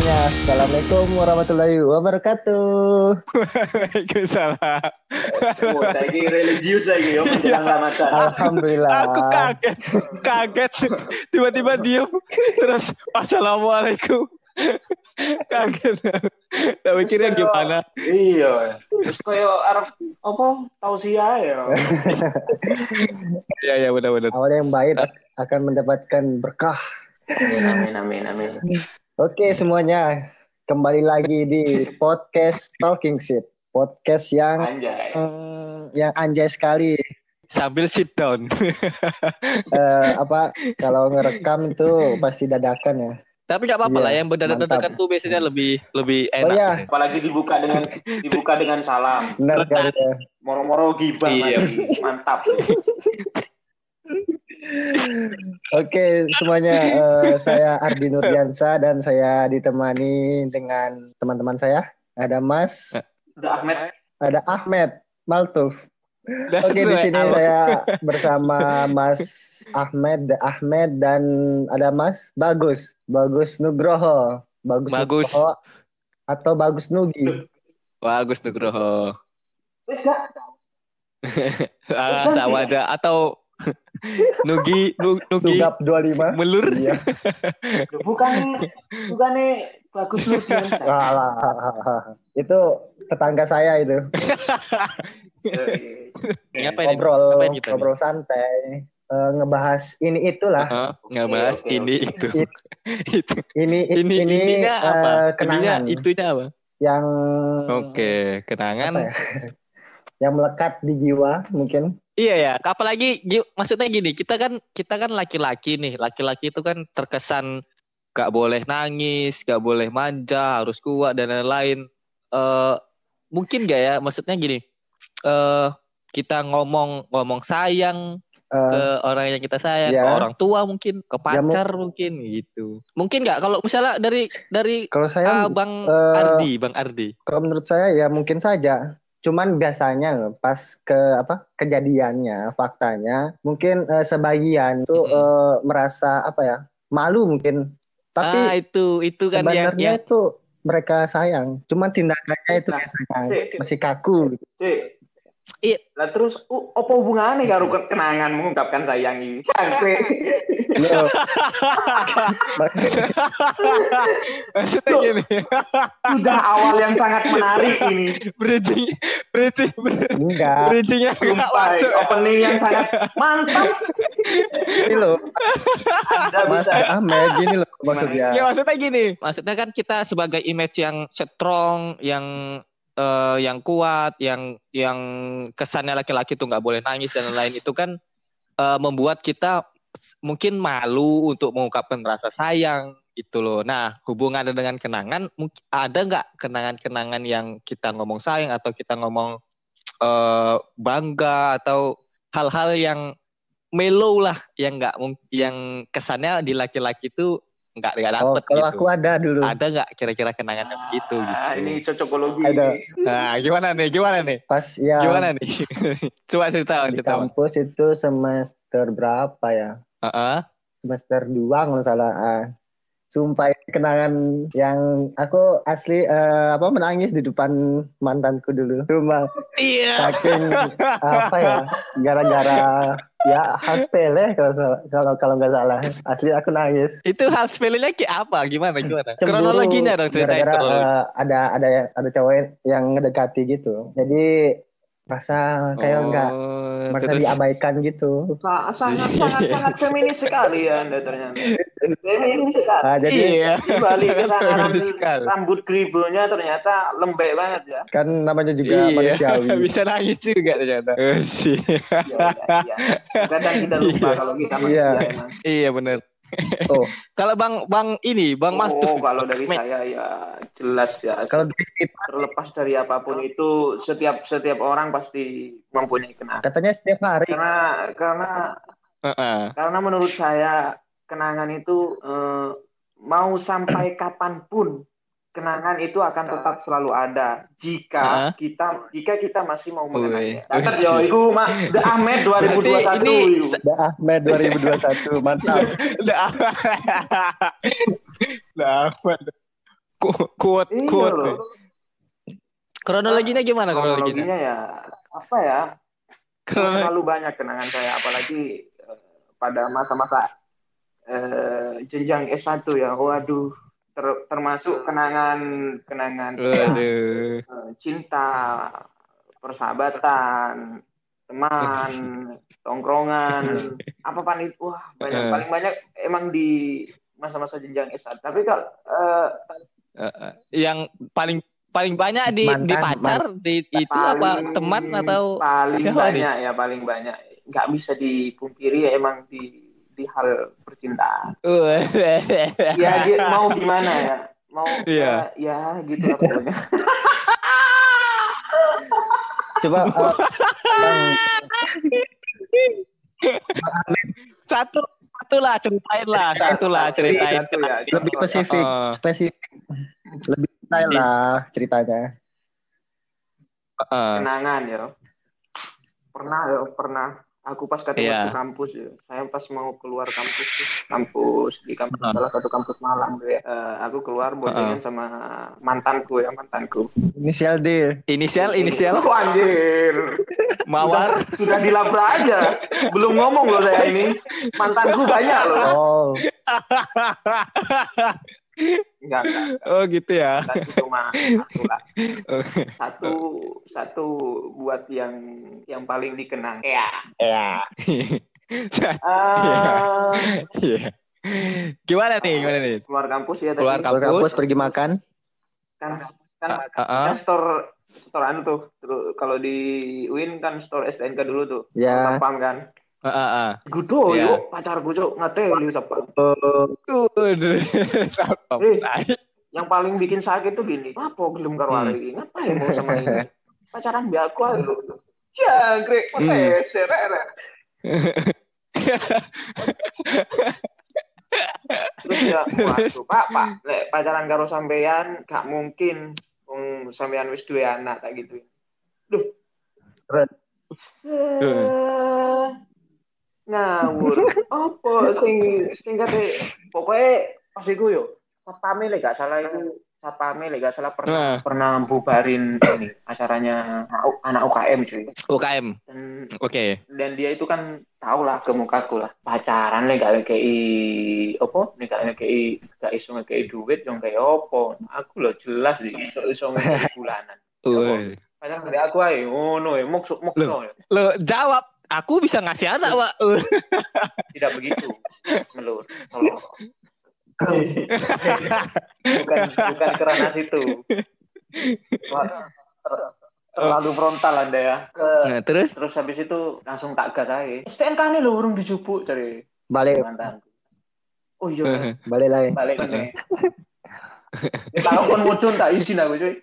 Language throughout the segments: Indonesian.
Semuanya, Assalamualaikum warahmatullahi wabarakatuh. Waalaikumsalam. Oh, lagi religius lagi menjelang Ramadan. Alhamdulillah. Aku kaget, kaget. Tiba-tiba diem. Terus assalamualaikum. kaget. Tak mikirnya gimana? Iya. Terus koyo arep apa tausiah ya. Iya, iya benar-benar. Awal yang baik akan mendapatkan berkah. Amin amin amin amin. Oke semuanya, kembali lagi di podcast Talking Shit. Podcast yang Anjay. mm, yang anjay sekali. Sambil sit down. Eh, apa kalau ngerekam itu pasti dadakan ya. Tapi nggak apa-apa Iya, lah. Yang berdadakan mantap. tuh biasanya lebih lebih Oh enak. iya, Apalagi dibuka dengan dibuka dengan salam. benar sekali. ya. Moro-moro gibah Iya. Mantap. Oke semuanya, eh, saya Ardi Nurdiansa dan saya ditemani dengan teman-teman saya. Ada Mas, Udah Ahmed. ada Ahmed Maltuf. Oke di sini saya bersama Mas Ahmed, Ahmed dan ada Mas Bagus, Bagus Nugroho, Bagus, Bagus. Nugroho atau Bagus Nugi. Bagus Nugroho. Ah, sama aja. Atau Nugi, Nu- Nugi Sugap 25. melur. Iya. Bukan bukan bagus lu. Alah, itu tetangga saya itu. Ngapain ini? Ngobrol, Ngapain kita nih? ngobrol santai, Eh, ngebahas ini itulah. Heeh, nggak bahas Oke, oke, ini itu. itu. Ini Ini ini ininya eh, apa? Ininya kenangan itunya apa? yang Oke, kenangan. apa ya? Yang melekat di jiwa mungkin. Iya ya, apalagi gi- maksudnya gini, kita kan kita kan laki-laki nih, laki-laki itu kan terkesan gak boleh nangis, gak boleh manja, harus kuat dan lain-lain. Eh mungkin gak ya, maksudnya gini, eh kita ngomong ngomong sayang Eh, ke orang yang kita sayang, ya. ke orang tua mungkin, ke Ya, pacar mungkin gitu. Mungkin nggak kalau misalnya dari dari kalau saya ah, Bang eh, Ardi, Bang Ardi. Kalau menurut saya ya mungkin saja. Cuman biasanya pas ke apa kejadiannya, faktanya mungkin eh, sebagian tuh Mm-mm. eh, merasa apa ya malu mungkin. ah Tapi itu itu kan yang, sebenarnya yang itu mereka sayang. Cuman tindakannya itu Nah, biasanya masih kaku. Gitu. Iya. Lah terus uh, apa hubungannya karo kenangan mengungkapkan sayang ini? Sampai Loh, maksudnya gini. sudah awal yang sangat menarik ini. bridging bridging enggak. bridgingnya nggak Sumpah, masuk opening yang sangat mantap. Ini loh, Anda Mas bisa Ahmed gini loh maksudnya. ya maksudnya gini maksudnya kan kita sebagai image yang strong yang eh, yang kuat yang yang kesannya laki-laki tuh nggak boleh nangis dan lain-lain itu kan eh, membuat kita mungkin malu untuk mengungkapkan rasa sayang itu loh. Nah hubungannya dengan kenangan ada nggak kenangan-kenangan yang kita ngomong sayang atau kita ngomong eh, bangga atau hal-hal yang mellow lah yang nggak yang kesannya di laki-laki itu nggak nggak Oh, dapet kalau gitu. aku ada dulu. Ada nggak kira-kira kenangan yang gitu gitu? Ah, ini cocokologi. Ada. Nah, gimana nih? Gimana nih? Pas ya Gimana nih? Coba cerita, di cerita. Kampus itu semester berapa ya? Heeh. semester 2 kalau nggak salah. Ah, sumpah ini kenangan yang aku asli eh, apa menangis di depan mantanku dulu. Cuma Iya. saking apa ya? Gara-gara ya hal sepele kalau kalau kalau nggak salah. Asli aku nangis. Itu hal sepelenya kayak apa? Gimana? Gimana? Cemburu Kronologinya dong ceritain gara-gara kronologi. eh, ada ada ada cowok yang ngedekati gitu. Jadi rasa kayak nggak Oh, merasa terus diabaikan gitu. Sa- sangat sangat sangat feminis sekali ya Anda ternyata. Feminis sekali. Ah, jadi iya. Kenangan feminis sekali. rambut kribonya ternyata lembek banget ya. kan namanya juga Iya, manusiawi. bisa nangis juga ternyata. Sih. Iya, iya, iya. Kadang kita lupa Iya. kalau kita Iya. manusia emang. Iya benar. Oh, Kalau Bang Bang ini, Bang Oh, Mastuf. kalau dari saya ya jelas ya. kalau terlepas dari apa pun itu setiap setiap orang pasti mempunyai kenangan. katanya setiap hari Karena karena Heeh. karena menurut saya kenangan itu eh, mau sampai kapan pun kenangan itu akan tetap selalu ada jika Hah? kita jika kita masih mau mengenangnya. Datar yo iku mak The Ahmed 2021 Berarti ini. Da Ahmed 2021 mantap. Udah Udah aman. Ku- Kuat, Iya kuat. Kronologinya gimana kronologinya? Kronologinya ya apa ya? Kronologi. Terlalu banyak kenangan saya apalagi eh, pada masa-masa eh, jenjang S1 ya. Waduh, ter- termasuk kenangan kenangan Waduh. eh, cinta, persahabatan, teman, tongkrongan, apa pan itu wah banyak Eh. paling banyak emang di masa-masa jenjang S1. Tapi kalau eh, Eh, eh, yang paling paling banyak di Mantan, di pacar di itu apa paling- teman atau paling nih? banyak ya paling banyak nggak bisa dipungkiri ya emang di di hal percintaan ya mau gimana ya mau Iya. ya, ya gitu lah pokoknya Coba eh, Bang, satu satu lah ceritain lah satu lah ceritain Satu ya, gitu. lebih spesifik, Oh. spesifik. Lebih detail lah ceritanya. Heeh. kenangan ya pernah ya pernah aku pas ketemu Iya. ke kampus ya. Saya pas mau keluar kampus tuh, kampus di kampus Heeh. salah satu kampus tuh ya. Eh, aku keluar boncengan sama mantanku ya mantanku. Inisial D. inisial inisial? Oh, anjir. Mawar? Sudah dilabrak aja. Belum ngomong loh saya ini. Mantanku banyak loh. Oh, enggak enggak oh gitu ya mantanku cuma satu lah satu satu buat yang yang paling dikenang ya ya. Iya. gimana nih gimana nih keluar kampus ya tadi. Keluar Keluar Kampus. kampus pergi makan. kan kan, Heeh. kan store store anu tuh Terus kalau di UIN kan store STNK dulu tuh Ya. Satpam kan Heeh. Gudo Iya. yuk cuk ngeteli satpam Oh, Waduh, Satpam. Eh. Yang paling bikin sakit tuh gini apa gelem karo Hmm. iki ngapain mau sama ini pacaran biar aku aja jangkrik petes rek terus ya waduh pak pak lek pacaran karo sampean gak mungkin wong sampean wis duwe anak tak gitu duh Keren. Ngawur apa sing sing kate pokoknya pas iku yo satpame lek gak salah itu satpame lek gak salah pernah Nah. pernah bubarin ini acaranya anak- UKM cuy UKM. Oke. dan dia itu kan tau lah ke mukaku lah pacaran nih gak ngekei opo nih gak ngekei gak iso ngekei duit dong kayak opo aku lo jelas di iso iso ngekei bulanan Woi. pacaran dari aku aja ngono ya mukso ya Lo jawab, aku bisa ngasih anak, Pak. tidak begitu melur tolong bukan bukan kerana situ Wah, ter- terlalu frontal anda ya ke Nah, terus terus habis itu langsung tak gas aja STNK nih lo urung dijupuk dari balik mantan oh iya balik lagi. balik nih. Tangkon mudun tak izin aku cuy.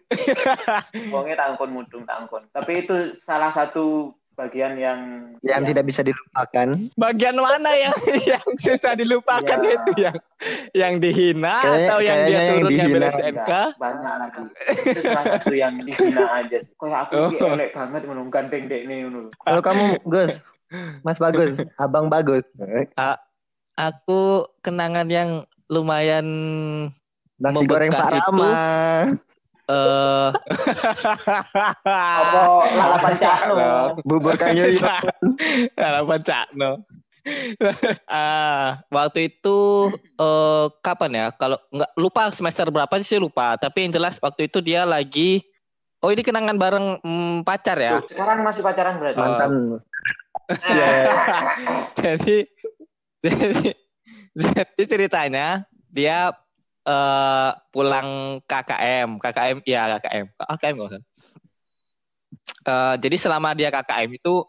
Wongnya tangkon mudun tangkon. Tapi itu salah satu bagian yang Yang ya, tidak bisa dilupakan. bagian mana yang yang susah dilupakan Iya. itu yang yang dihina Kayak- atau yang dia kayaknya yang turun ngambil dihina. SNK? enggak, banyak lagi. Itu salah satu yang dihina aja. Kayak aku Oh. elek banget ngono ganteng dek nih ngono. Kalau kamu Gus, Mas Bagus, Abang Bagus. Aku kenangan yang lumayan Nasi goreng Pak itu- Rama. Eh Apa lalapan cakno. Bubur Kang Yoyo. Harapan Cakno. ah, waktu itu eh kapan ya? Kalau nggak lupa semester berapa sih lupa. Tapi yang jelas waktu itu dia lagi Oh ini kenangan bareng mm, pacar ya. Tuh, Sekarang masih pacaran berarti. Mantan. Iya. jadi jadi jadi ceritanya dia eh pulang KKM, KKM ya KKM, KKM nggak usah. Eh, jadi selama dia KKM itu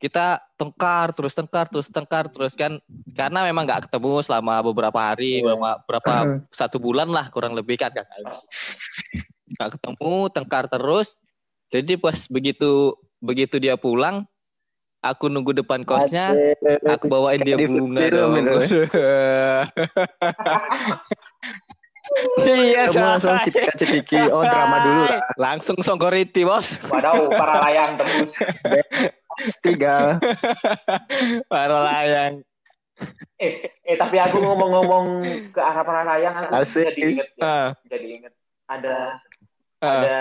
kita tengkar terus tengkar terus tengkar terus kan karena memang nggak ketemu selama beberapa hari, Iya. beberapa, berapa satu bulan lah kurang lebih kan KKM. Nggak ketemu tengkar terus. Jadi pas begitu begitu dia pulang, aku nunggu depan kosnya, aku bawain dia Di bunga film dong. Iya, Kamu langsung cipika-cipiki. Oh, drama dulu lah. Langsung songgoriti, Bos. Wadaw, para layang tembus. Tiga. Para layang. Eh, eh tapi aku ngomong-ngomong ke arah para layang, aku Asik. jadi inget, ya. Ah, jadi inget. Ada, ah. ada.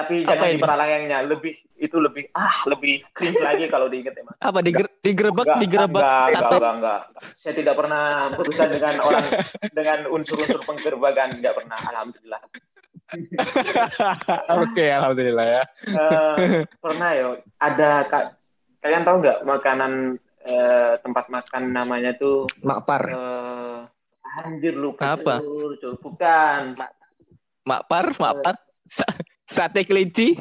Tapi Apa jangan ini? para layangnya, lebih itu lebih ah lebih cringe lagi kalau diinget emang. Apa diger- digerebek, Enggak, digerebek enggak, enggak, enggak, enggak. Saya tidak pernah berurusan dengan orang dengan unsur-unsur penggerbakan, enggak pernah. Alhamdulillah. Oke, alhamdulillah ya. Eh, pernah ya, ada kak, kalian tahu nggak makanan eh, tempat makan namanya tuh Makpar. eh, anjir lupa Apa? Cur. bukan Makpar, makpar. Sa- sate kelinci,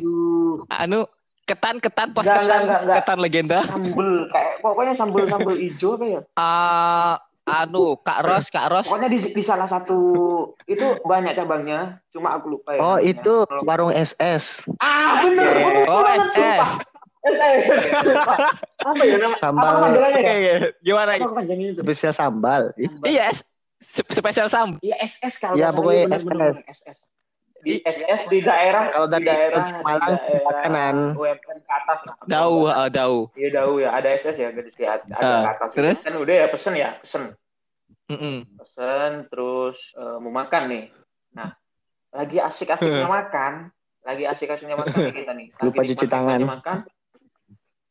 anu ketan ketan pos Enggak, ketan enggak, enggak, enggak. ketan legenda. sambel kayak pokoknya sambel sambel hijau apa ya Ah, anu Kak Ros, Kak Ros. pokoknya di, di salah satu itu banyak cabangnya cuma aku lupa ya Oh, namanya. itu Kalau- warung SS. ah bener Oke. bener Oh, SS. sumpah. SS apa ya nama Sambal. apa ya gimana? apa panjangnya itu Spesial sambal. Sambal. Iya, spesial sam. Iya SS kalau Iya, nggak salah, pokoknya bener, bener, SS. bener, SS. Di SS di daerah Kalau di dari daerah Malang di daerah ke kanan. UMN ke atas lah. Jauh, ah, jauh. Iya jauh ya, ada SS ya, gadis di ada Ah, ke atas. terus? Kan udah ya pesen ya, pesen. Mm-mm. Pesen terus eh, mau makan nih. Nah, lagi asik-asiknya makan, lagi asik-asiknya makan nih kita nih. Lagi Lupa cuci tangan. Makan.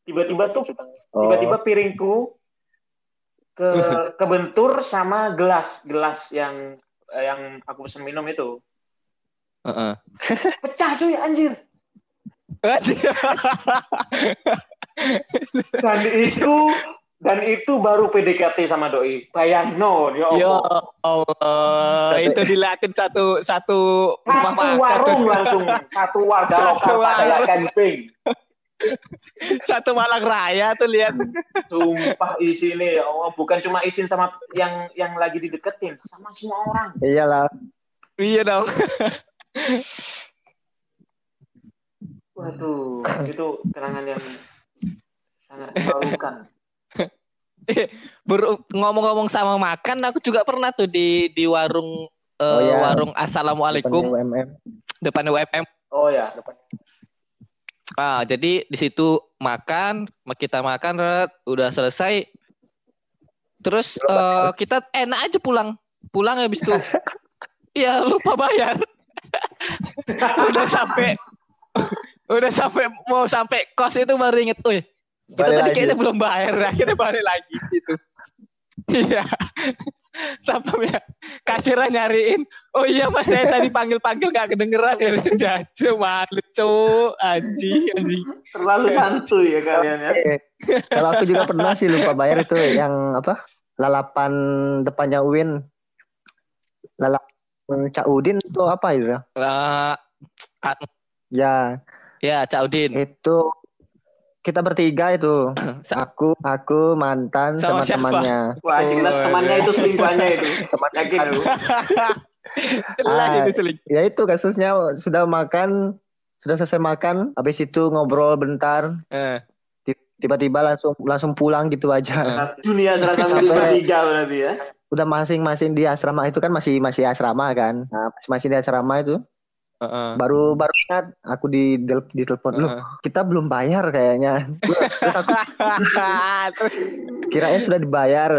Tiba-tiba tuh Oh. tiba-tiba piringku ke kebentur sama gelas gelas yang eh, yang aku pesen minum itu Heeh. pecah cuy anjir. Dan itu dan itu baru PDKT sama doi. Bayang no ya Ya Allah. Allah, itu dilihatin satu satu rumah satu makan, warung langsung. Satu warga Satu lokal camping. Satu Malang Raya tuh lihat. sumpah isinya ya Allah. Bukan cuma isin sama yang yang lagi dideketin sama semua orang. Iyalah. Iya dong. Waduh itu kenangan yang sangat memalukan Ber- ngomong-ngomong sama makan, aku juga pernah tuh di di warung eh, Oh, iya. warung Assalamualaikum UMM. depan UMM. oh ya Ah, jadi di situ makan, kita makan, Red. udah selesai. Terus eh, kita enak aja pulang, pulang habis itu. Iya lupa bayar. udah sampai, udah sampai mau sampai kos itu baru inget, tuh kita Balik tadi lagi. kayaknya belum bayar, akhirnya balik lagi di situ. Iya. Sampai ya, kasirnya nyariin. Oh iya mas saya tadi panggil-panggil gak kedengeran ya. Jacu malu cu. Anjing anjing. terlalu santuy ya kalian ya Kalau aku juga pernah sih lupa bayar itu yang apa? Lalapan depannya Uin. Lalapan Cak Udin itu apa itu? ya? Eh, anu, Ya, ya Cak Udin. itu kita bertiga itu. Sa- Aku, aku mantan Sama sama, siapa? temannya. wah jelas Oh, temannya itu selingkuhannya itu Teman yakin Jelas Ah. itu. Ya itu kasusnya sudah makan, sudah selesai makan, habis itu ngobrol bentar, Eh, tiba-tiba langsung langsung pulang gitu aja. Eh. dunia serasa bertiga berarti ya Udah masing-masing di asrama itu kan masih masih asrama kan. Nah, masing-masing di asrama itu heeh. baru baru ingat aku di di telepon lu Heeh. kita belum bayar kayaknya. Terus aku Terus kirain sudah dibayar.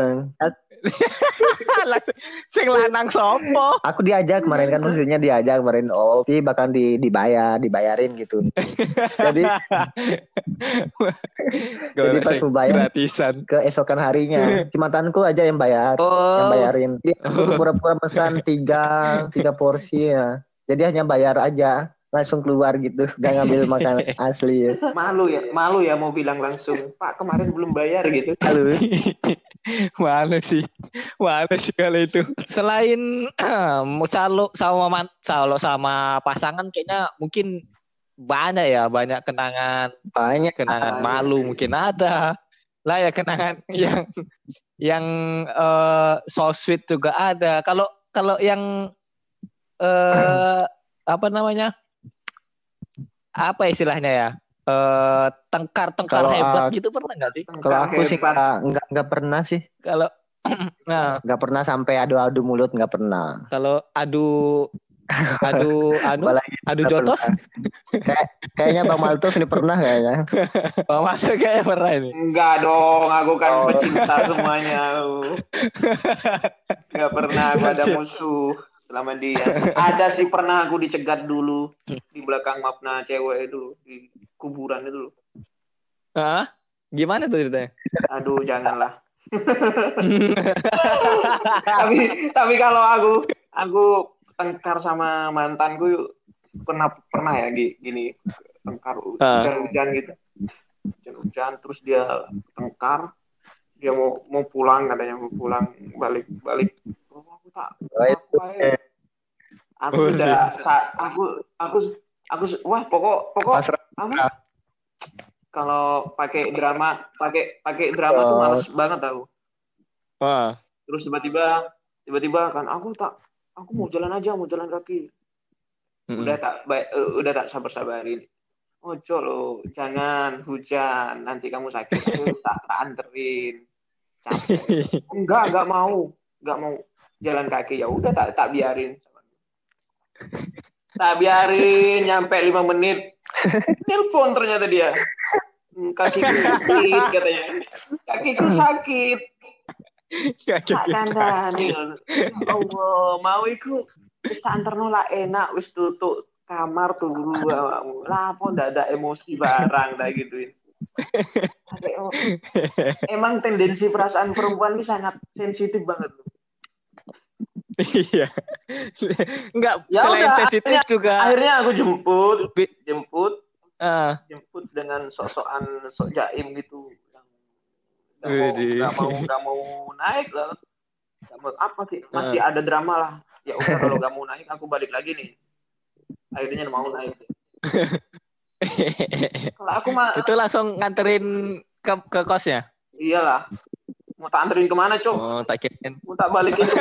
sing lanang sopo. Aku diajak kemarin kan maksudnya diajak kemarin oh tapi bakal di, dibayar dibayarin gitu. Jadi Jadi pas mau bayar- gratisan. keesokan harinya si mantanku aja yang bayar. yang Oh, bayarin. Dia pura-pura pesan tiga tiga porsi ya. Jadi hanya bayar aja, langsung keluar gitu, gak ngambil makanan asli. Ya. malu ya malu ya mau bilang langsung pak kemarin belum bayar gitu Halo. Mana sih? Mana sih kalau itu? Selain calo sama calo sama pasangan kayaknya mungkin banyak ya, banyak kenangan Banyak. kenangan Ah, malu iya. mungkin ada. Lah ya kenangan yang yang eh, so sweet juga ada. Kalau kalau yang eh apa namanya? Apa istilahnya ya? Eh tengkar-tengkar Kalau hebat aku- gitu pernah nggak sih? Kalau aku sih nggak nggak nggak pernah sih. Kalau Nah, nggak pernah sampai adu-adu mulut nggak pernah. kalau adu adu anu Apalagi adu nggak jotos. Kayak kayaknya Bang Maltuf ini pernah kayaknya. Bang Masuk kayak pernah ini. Enggak dong, aku kan Oh. pecinta semuanya. aku. Enggak pernah aku ada musuh selama dia. Ada sih pernah aku dicegat dulu di belakang mapna cewek itu di kuburan itu. loh. Hah? Gimana tuh ceritanya? Aduh, janganlah. tapi tapi kalau aku aku tengkar sama mantanku pernah pernah ya gi- gini tengkar Ah. hujan-hujan gitu hujan-hujan terus dia tengkar dia mau mau pulang katanya mau pulang balik balik. Oh, aku tak Oh, itu, apa ya? aku Oh, sudah aku aku aku wah pokok pokok apa? Kalau pakai drama pakai pakai drama tuh Oh. males banget aku. Wah. terus tiba-tiba tiba-tiba kan aku tak aku mau jalan aja mau jalan kaki. Udah tak baik eh, udah tak sabar sabarin ojo lo jangan hujan nanti kamu sakit aku tak, tak anterin. Enggak enggak mau. Enggak mau. Jalan kaki ya udah tak tak biarin. Tak biarin nyampe lima menit. Telepon ternyata dia. Hmm, kakiku sakit katanya. Kakiku sakit. Kaki kandani Allah mau iku? Wis tak anterno lah enak wis tutup kamar tunggu awakmu lah apa ndak ada emosi barang dah gituin emang tendensi perasaan perempuan ini sangat sensitif banget. Iya. Enggak, Ya selain udah, sensitif juga. akhirnya aku jemput jemput Ah, jemput dengan sok-sokan sok jaim gitu. Yang nggak mau nggak mau mau naik lah. Nggak mau apa sih? Masih ada drama lah. Ya udah kalau nggak mau naik aku balik lagi nih. Akhirnya mau naik kalau aku mah itu langsung nganterin ke ke kosnya. iyalah mau tak anterin ke mana cok Oh, tak kirain. mau tak balikin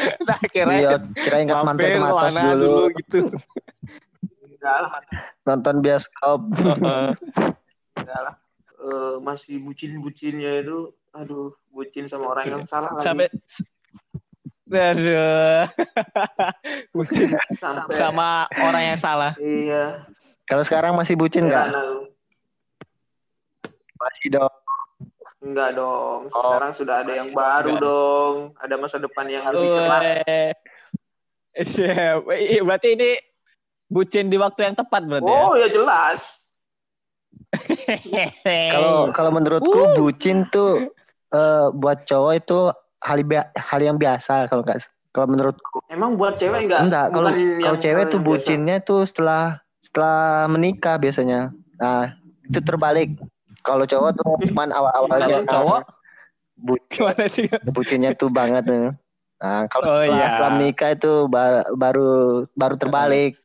Tak kirain. Iya, kira ingat mantan mampir matas ke mana dulu, gitu. enggak lah nonton bioskop. Heeh. enggak lah Eh, masih bucin-bucinnya itu aduh bucin sama orang yang salah lagi. Aduh. Bucin sampai sama orang yang salah. iya Kalau sekarang masih bucin nggak? Heran aku. Masih dong. Enggak dong. Oh. Sekarang sudah ada yang baru Enggak. dong. Ada masa depan yang lebih cerah. Iya, iya, berarti ini bucin di waktu yang tepat berarti ya. Oh ya jelas. Kalau kalau menurutku Uh. bucin tuh eh, buat cowok itu hal bia- hal yang biasa kalau nggak kalau menurutku Emang buat cewek enggak? enggak kalau kalau cewek tuh yang biasa. bucinnya tuh setelah setelah menikah biasanya nah itu terbalik kalau cowok tuh cuman awal-awalnya Kalau cowok bu- gimana sih? bucinnya tuh banget nih. nah kalau Oh, setelah, iya. setelah menikah itu ba- baru baru terbalik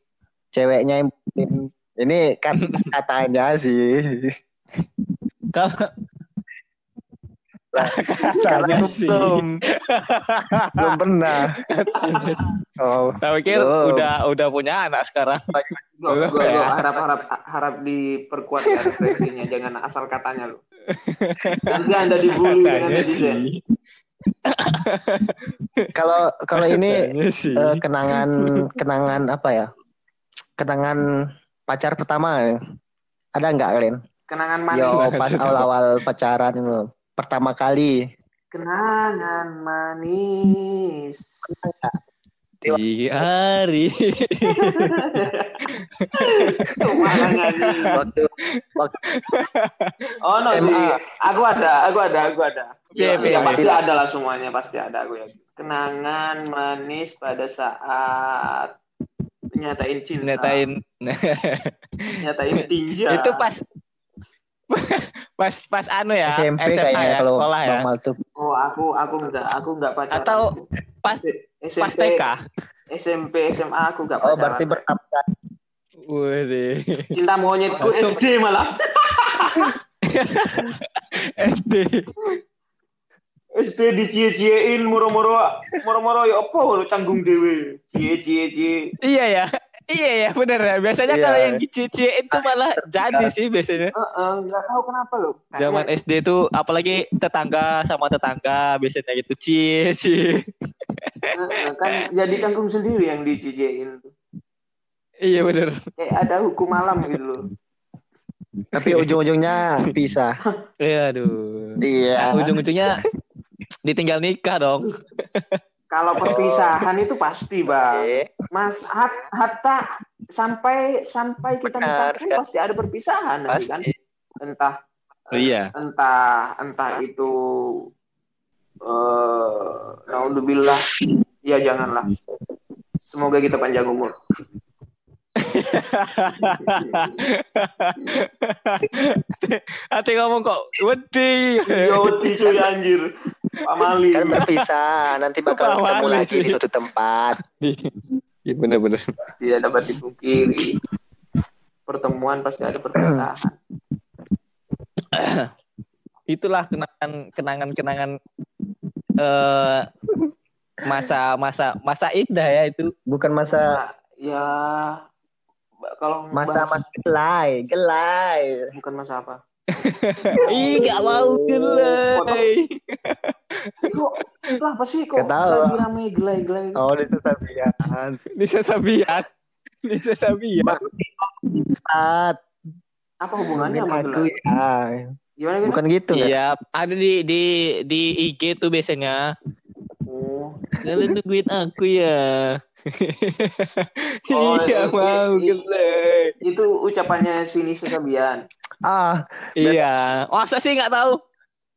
ceweknya yang bucin. ini kan katanya sih Kalau Karena katanya sih. belum belum pernah oh pikir Belum. udah udah punya anak sekarang. Gua, Belum gua, ya. harap harap harap diperkuat ya referensinya jangan asal katanya lu. Nanti anda dibully dengan Katanya sih. kalau kalau ini eh, kenangan kenangan apa ya kenangan pacar pertama ya? ada nggak kalian Kenangan manis. yo pas awal-awal pacaran itu pertama kali Kenangan manis. Di hari. Waktu waktu Oh no, SMA. di- aku ada, aku ada, aku ada. Iya, Ya, iya, pasti iya. ada lah semuanya, pasti ada aku ya. Kenangan manis pada saat nyatain cinta, Nyatain. nyatain tinja. Itu pas pas pas anu ya SMP SMA kayaknya ya kalau sekolah ya normal tuh Oh, aku aku enggak, aku enggak pacaran. Atau pas SMP, pas TK. SMP, SMA aku enggak oh pacaran. berarti pertama kali Waduh. cinta monyetku Langsung. SD malah. SD. SD dicie-ciein moro-moro moro-moro ya apa lu canggung dewe. Cie-cie cie. Iya ya. Iya ya bener ya. Biasanya Iya. kalau yang dicuci itu malah jadi sih biasanya. Heeh, nggak tahu kenapa loh. Kayaknya- Zaman SD tuh apalagi tetangga sama tetangga biasanya gitu cie cie. Heeh, kan jadi kangkung sendiri yang dicijein tuh. Iya bener. Kayak ada hukum alam gitu loh. Tapi ujung-ujungnya pisah. Iya aduh. Iya. Ujung-ujungnya ditinggal nikah dong. Kalau perpisahan itu pasti bang. Eh, Mas hat, hatta sampai sampai kita Benar nikah pun sekali. pasti ada perpisahan nanti kan. Pasti. Entah Oh, iya. entah entah itu eh naudzubillah ya janganlah. Semoga kita panjang umur. Hati ngomong kok wedi. Yo cuy anjir. Pak Mali. Kan berpisah, nanti bakal Apa ketemu lagi lagi di suatu tempat. Iya bener-bener. Tidak dapat dipungkiri. Pertemuan pasti ada perpisahan. Itulah kenangan kenangan kenangan eh masa masa masa indah ya itu. Bukan masa Nah, ya kalau masa bahas- masa gelai, gelai. bukan masa apa? Ih gak mau gelai. Kok apa sih kok Gak tahu. lagi rame gelai-gelai? Oh, itu tabian. Bisa sabian. Bisa sabian. Saat Apa hubungannya sama aku gelai? ya. Gimana gimana? Bukan gitu ya? Iya, ada di di di IG tuh biasanya. Oh, Kalian nungguin aku ya. Oh, iya itu- mau itu- gelai. itu ucapannya Sini Sukabian. Ah, Iya. Masa sih nggak tahu?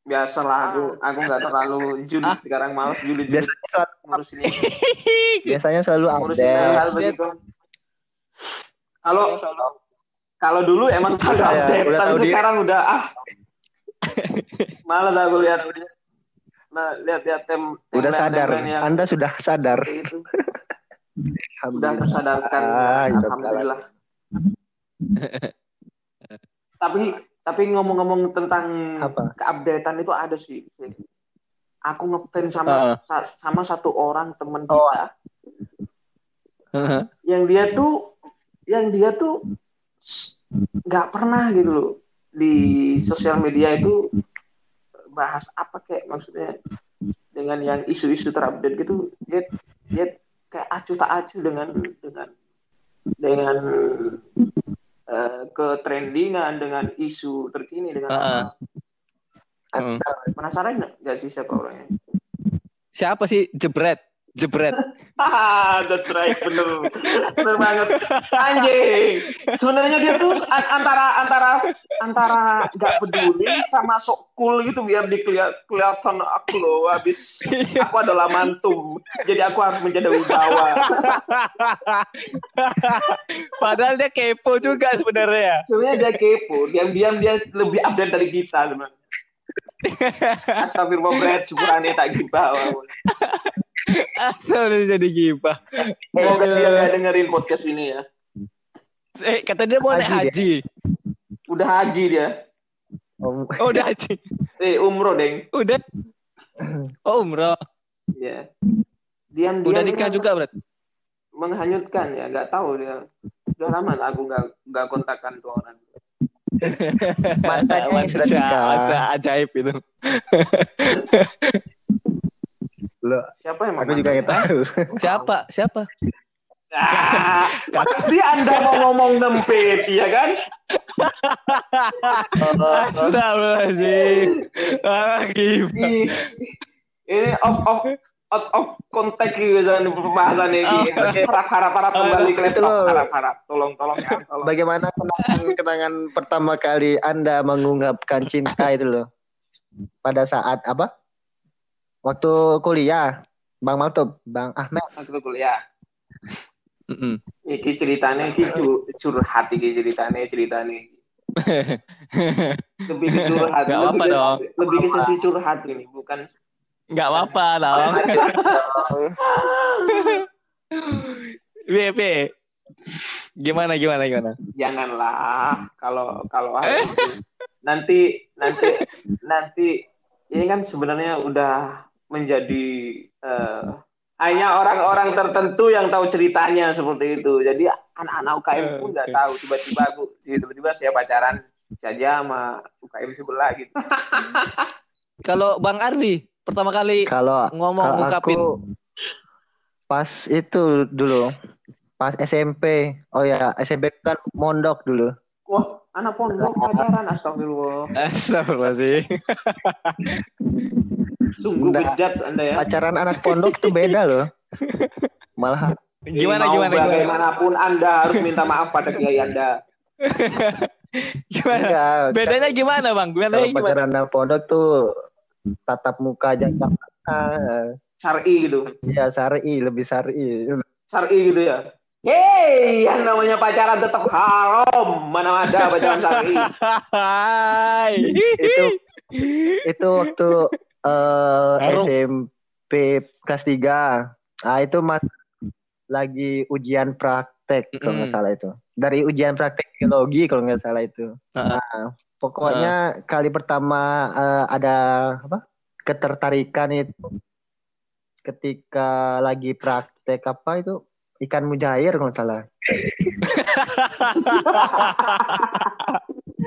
Biasalah aku aku nggak terlalu julid Ah. sekarang malas julid biasanya selalu, ngurus ini biasanya selalu ngurusin update. hal begitu. Kalau kalau dulu emang selalu Udah ya, update, udah tapi diri. sekarang udah ah. Malas aku lihat nah, lihat-lihat tem Udah timeline- sadar. Anda sudah sadar. Itu. Udah Alhamdulillah. tersadarkan. Ah, ya Alhamdulillah. tapi tapi ngomong-ngomong tentang Apa? keupdatean itu ada sih. Aku ngefans sama sa- sama satu orang teman Oh. kita yang dia tuh yang dia tuh nggak pernah gitu loh di sosial media itu bahas apa kayak maksudnya dengan yang isu-isu terupdate gitu dia dia kayak acuh tak acuh dengan dengan dengan eh, ketrendingan dengan isu terkini dengan Heeh. apa. Heeh. penasaran nggak sih siapa orangnya Siapa sih jebret? Jebret. Ah, that's right, bener, bener banget. Anjing, sebenarnya dia tuh an- antara antara antara nggak peduli sama sok cool gitu biar dikelihat kelihatan aku loh habis aku adalah mantum, jadi aku harus menjadi wibawa. Padahal dia kepo juga sebenarnya. Sebenarnya dia kepo, diam-diam dia lebih update dari kita sebenarnya. Astagfirullah syukurane tak gibah. Asal udah jadi gibah. Semoga dia nggak dengerin podcast ini ya. Eh, kata dia mau naik Haji haji. Udah haji dia. Oh, Oh, udah haji. Eh umroh deng. Udah. Oh, umroh. Ya. Diam Udah diam nikah juga berarti. menghanyutkan ya nggak tahu dia udah lama lah aku nggak nggak kontakkan tuh orang Mantannya yang sudah nikah. masa ajaib itu. Loh, siapa yang aku juga nggak tahu. Siapa? Siapa? ah, pasti anda mau ngomong nempet ya kan Astagfirullahaladzim. Ah, ini off off out of konteks gitu kan pembahasan ini Oh, oke. harap harap harap kembali ke Itu laptop loh. harap harap tolong tolong ya tolong Bagaimana kenangan-kenangan pertama kali Anda mengungkapkan cinta itu loh? Pada saat apa? Waktu kuliah. Bang Malto, Bang Ahmed. aku tuh kuliah iki ceritanya iki cu- curhat iki ceritanya ceritanya lebih ke curhat lebih apa-apa ke, dong. lebih ke sesi curhat ini bukan Nggak apa-apa dong. Be. Gimana, gimana, gimana? janganlah kalau kalau nanti nanti nanti ini kan sebenarnya udah menjadi eh, hanya orang-orang tertentu yang tahu ceritanya seperti itu jadi anak-anak UKM pun nggak tahu tiba-tiba aku tiba-tiba saya pacaran saja sama UKM sebelah gitu Kalau Bang Ardi pertama kali Kalau ngomong kalau ngungkapin aku pas itu dulu pas SMP. Oh ya, SMP kan mondok dulu. wah anak pondok pacaran astagfirullah Astagfirullahaladzim. sungguh Nggak. bejat anda ya Pacaran anak pondok tuh beda loh. Malah Gimana Mau gimana gimana? bagaimanapun anda harus minta maaf pada kiai anda Gimana? enggak. Bedanya gimana Bang? Gimana Kalau gimana? pacaran anak pondok tuh tatap muka jaga mata. syari gitu Ya syar'i, lebih syar'i. syari gitu ya Hei, yang namanya pacaran tetap haram. Mana ada pacaran syari. Hai. itu itu waktu eh, Harum. SMP kelas 3. Ah itu Mas lagi ujian praktek kalau nggak salah itu. Dari ujian praktek biologi kalau nggak salah itu. Heeh. Nah, pokoknya kali pertama eh, ada apa? ketertarikan itu ketika lagi praktek apa itu ikan mujair kalau nggak salah.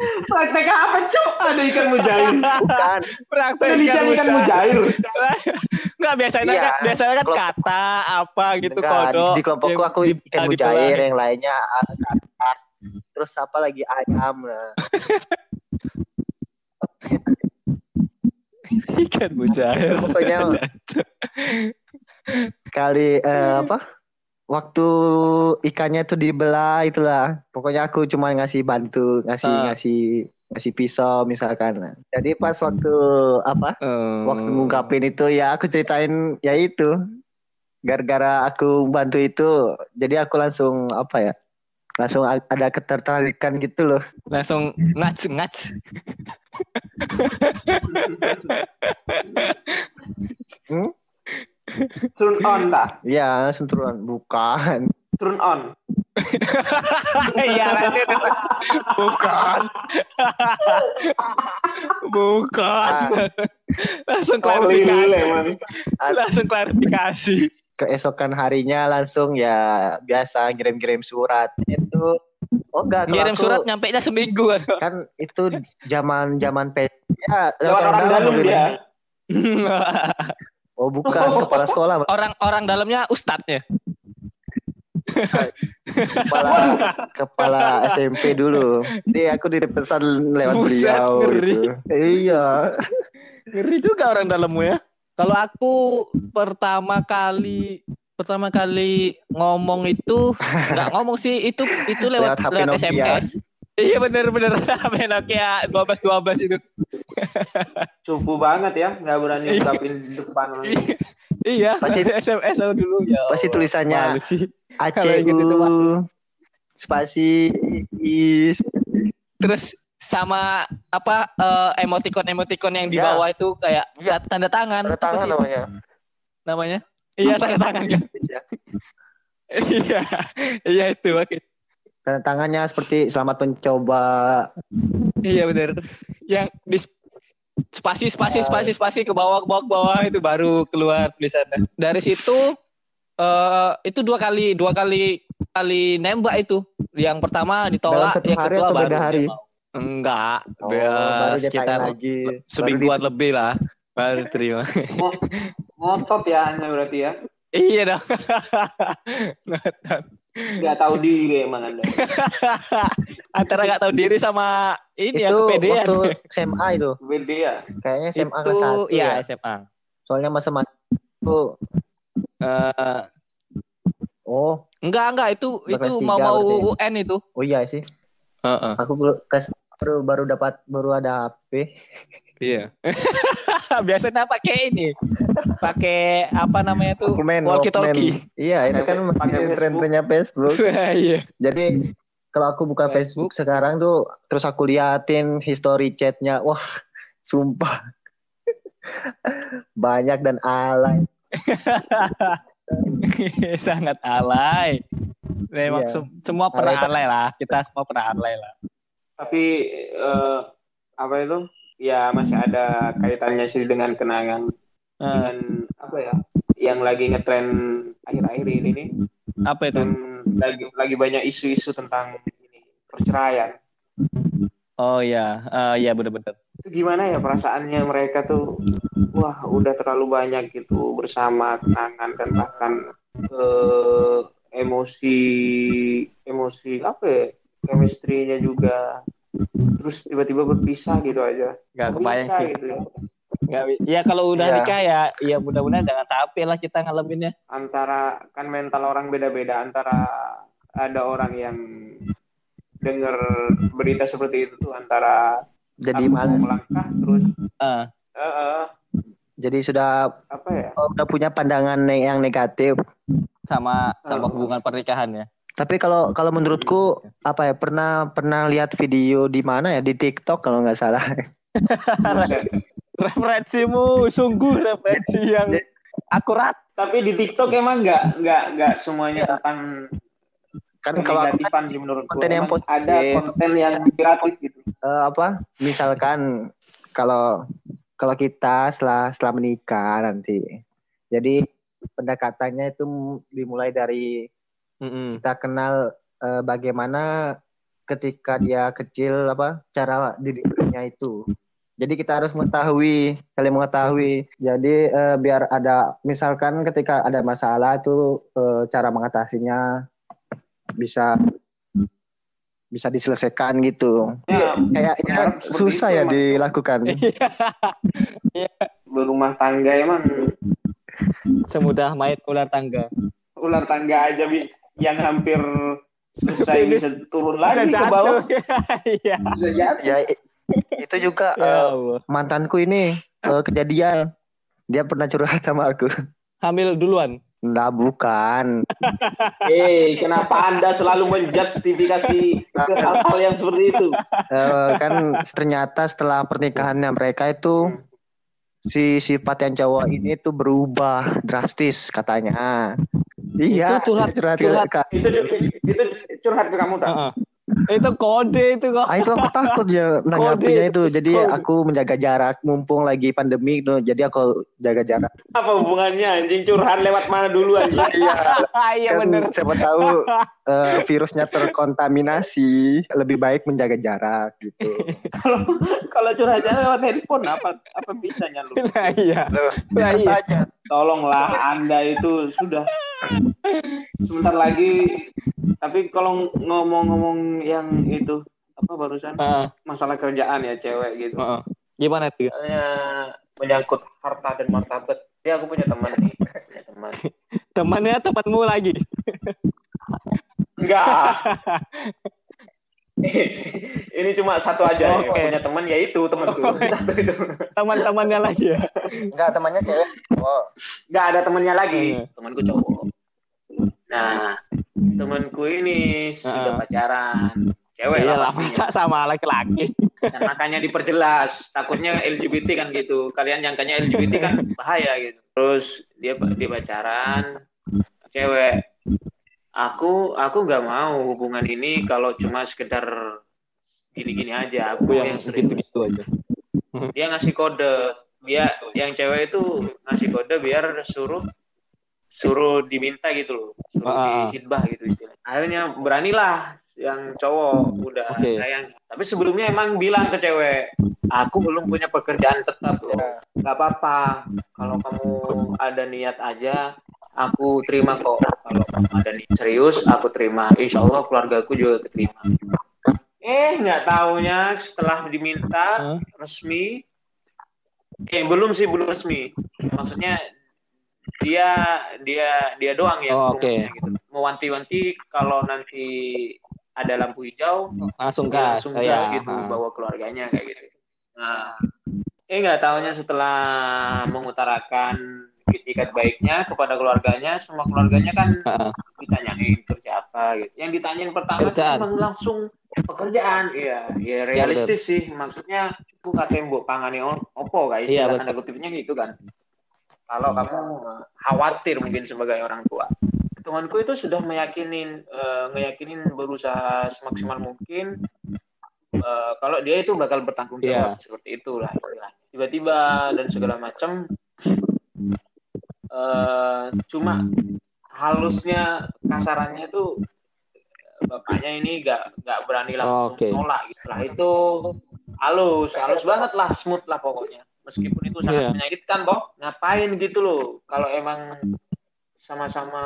Praktek apa, Cuk? Ada ikan mujair. Bukan. Praktek Penelitian ikan mujair. Enggak biasanya Iya. kan biasanya kan Kelompok- kata apa gitu Enggak, kodok. di kelompokku aku di- ikan mujair, yang lainnya katak. Terus apa lagi ayam nah. ikan mujair. Pokoknya kali eh, apa? Waktu ikannya tuh dibelah itulah. Pokoknya aku cuma ngasih bantu, ngasih Ah. ngasih ngasih pisau misalkan. Jadi pas waktu apa? Hmm. Waktu ngungkapin itu ya aku ceritain ya itu. Gara-gara aku bantu itu, jadi aku langsung apa ya? Langsung ada ketertarikan gitu loh. langsung ngats ngats. Hmm? Turn on lah. Iya, langsung turun. Bukan. Turn on. Iya lanjut. Bukan. Bukan. Langsung Oh, klarifikasi. Langsung klarifikasi. keesokan harinya langsung ya biasa ngirim-ngirim surat itu oh enggak kalau Ngirim aku- surat nyampe nya seminggu kan. kan itu zaman zaman P ya orang dalam gitu. dia. oh bukan kepala sekolah. Orang-orang dalamnya ustadznya. kepala kepala SMP dulu jadi aku dipesan lewat Buset, beliau ngeri. gitu iya Ngeri juga orang dalammu ya. Kalau aku pertama kali pertama kali ngomong itu nggak ngomong sih itu itu lewat Lewat lewat, Nokia. SMS. Iya bener bener HP Nokia 12 12 itu. Cupu banget ya, nggak berani ungkapin di depan. Iya. Iya, Pasti- SMS aku dulu ya. pasti tulisannya sih. ACU spasi is Terus sama apa eh, emoticon-emoticon yang di Ya. bawah itu kayak Ya. tanda tangan. tanda tangan namanya namanya? Iya tanda tangan kan. Ya. Iya. Iya itu oke. tanda tangannya seperti selamat mencoba Iya bener. Yang di spasi spasi spasi spasi ke bawah ke bawah ke bawah itu baru keluar tulisannya. Dari situ eh itu dua kali dua kali kali nembak itu. Yang pertama ditolak, yang hari kedua atau baru hari? Enggak, Oh, be- baru sekitar lagi semingguan Baru lebih lah baru terima. Ngotot ya Anda berarti ya. iya dong. Nggak tahu diri emang Anda. Antara nggak tahu diri sama ini ya itu kepedean. waktu SMA itu ya. kayaknya SMA itu kelas satu ya ya SMA. soalnya masa itu Eh, oh enggak enggak itu itu mau mau berarti. UN itu. oh iya sih Heeh. aku baru tes baru baru dapat baru ada HP Iya. Biasanya pakai ini. Pakai apa namanya tuh? Walkman, Walkie Walkman. talkie. Iya, itu kan Pakai masih tren-trennya Facebook. Iya. Jadi kalau aku buka Facebook. Facebook. sekarang tuh terus aku liatin history chatnya, wah, sumpah banyak dan alay. Sangat alay. Memang Iya. sem- semua pernah Alay, alay lah. Kita semua pernah alay lah. Tapi eh, apa itu? Ya masih ada kaitannya sih dengan kenangan Eh, dengan apa ya? Yang lagi ngetren akhir-akhir ini nih. apa itu? Dan lagi lagi banyak isu-isu tentang ini, perceraian. Oh ya, uh, ya benar-benar. Itu gimana ya perasaannya mereka tuh? Wah, udah terlalu banyak gitu bersama kenangan dan bahkan eh, emosi emosi apa ya? Chemistry-nya juga terus tiba-tiba berpisah gitu aja. Gak Kok kebayang sih. gitu ya? Nggak bi- ya kalau udah Iya. nikah ya, ya mudah-mudahan jangan capek lah kita ngalaminnya. antara kan mental orang beda-beda antara ada orang yang dengar berita seperti itu tuh antara Jadi malas. melangkah terus Ah, eh, eh, Jadi sudah apa ya udah punya pandangan yang negatif. sama sama hubungan pernikahan ya. Tapi kalau kalau menurutku apa ya pernah pernah lihat video di mana ya di TikTok kalau nggak salah. Referensimu sungguh referensi yang akurat. tapi di TikTok emang nggak nggak nggak semuanya tentang Kan kalau aku kan, sih menurutku konten yang Emang ada positif. konten yang gratis gitu eh, apa? Misalkan kalau kalau kita setelah setelah menikah nanti. Jadi pendekatannya itu dimulai dari Mm-mm. kita kenal eh, bagaimana ketika dia kecil apa cara didiknya itu. Jadi kita harus mengetahui, saling mengetahui. Jadi eh, biar ada misalkan ketika ada masalah itu eh, cara mengatasinya bisa bisa diselesaikan gitu. ya Kayaknya berharap seperti susah itu ya emang. dilakukan. berumah tangga emang Semudah main ular tangga. ular tangga aja bi yang hampir selesai bisa turun Bisa lagi ke jatuh. bawah Iya. bisa jatuh Ya i- itu juga Ya eh, Allah. mantanku ini eh, kejadian dia pernah curhat sama aku. Hamil duluan. Nah, bukan. Eh, kenapa Anda selalu menjustifikasi ke hal-hal yang seperti itu? Eh, kan ternyata setelah pernikahannya mereka itu si sifat yang cowok ini tuh berubah drastis katanya. Iya, Itu curhat- curhat, curhat. Itu itu curhat ke kamu tak? Heeh. Itu kode itu kok. Ah, itu aku takut ya nanggapinya itu. Jadi kode. aku menjaga jarak mumpung lagi pandemi tuh. Jadi aku jaga jarak. Apa hubungannya anjing curhat lewat mana dulu anjing? Iya, Iya kan bener. siapa tahu eh, virusnya terkontaminasi, lebih baik menjaga jarak gitu. Kalau kalau curhatnya lewat handphone apa apa bisanya lu? Nah, iya. Loh, Nah, bisa iya. saja. Tolonglah Anda itu sudah sebentar lagi tapi kalau ngomong-ngomong yang itu apa barusan Heeh, masalah kerjaan ya cewek gitu. heeh. Gimana tuh? Soalnya menyangkut harta dan martabat. Ya aku punya teman nih, punya teman. Temannya temanmu lagi. Enggak. Ini cuma satu aja Oke. yang punya teman yaitu temanku. Satu itu. Teman-temannya lagi ya. Enggak, temannya cewek. Oh, Enggak ada temannya lagi. Iya. Temanku cowok. Nah, temanku ini sudah Heeh. pacaran. Cewek Iya lah masa sama laki-laki. Makanya diperjelas. Takutnya LGBT kan gitu. Kalian nyangkanya LGBT kan bahaya gitu. Terus dia dia pacaran cewek. Aku aku nggak mau hubungan ini kalau cuma sekedar gini-gini aja. Aku yang yang gitu-gitu aja. Dia ngasih kode. Dia yang cewek itu ngasih kode biar suruh suruh diminta gitu loh. Suruh Ah, ah. dihitbah gitu istilahnya. Akhirnya beranilah yang cowok udah Oke. sayang. Tapi sebelumnya emang bilang ke cewek, aku belum punya pekerjaan tetap loh. Gak apa-apa. Kalau kamu ada niat aja, aku terima kok. Kalau kamu ada niat serius, aku terima. Insya Allah keluargaku juga terima. Eh, nggak taunya setelah diminta Hah? resmi, eh belum sih belum resmi. Maksudnya dia dia dia doang yang Oh, rumahnya gitu. Mewanti-wanti kalau nanti ada lampu hijau, Langsung gas. langsung Oh, gas ya. gitu Ah. bawa keluarganya kayak gitu. Nah, eh nggak taunya setelah mengutarakan itikat baiknya kepada keluarganya, semua keluarganya kan Heeh. ditanyain kerja apa gitu. Yang ditanyain pertama Kerjaan. emang langsung pekerjaan. Iya, ya realistis sih. Maksudnya buka tembok pangani opo guys. Iya, tanda kutipnya gitu kan. Kalau kamu khawatir mungkin sebagai orang tua. Temanku itu sudah meyakinin eh, ngeyakinin berusaha semaksimal mungkin eh, kalau dia itu bakal bertanggung jawab Iya. seperti itulah. Tiba-tiba dan segala macam eh, cuma halusnya kasarannya itu bapaknya ini gak nggak berani langsung Oke. nolak gitu. Setelah itu halus halus banget lah smooth lah pokoknya meskipun itu sangat Iya. menyakitkan toh ngapain gitu loh? Kalau emang sama-sama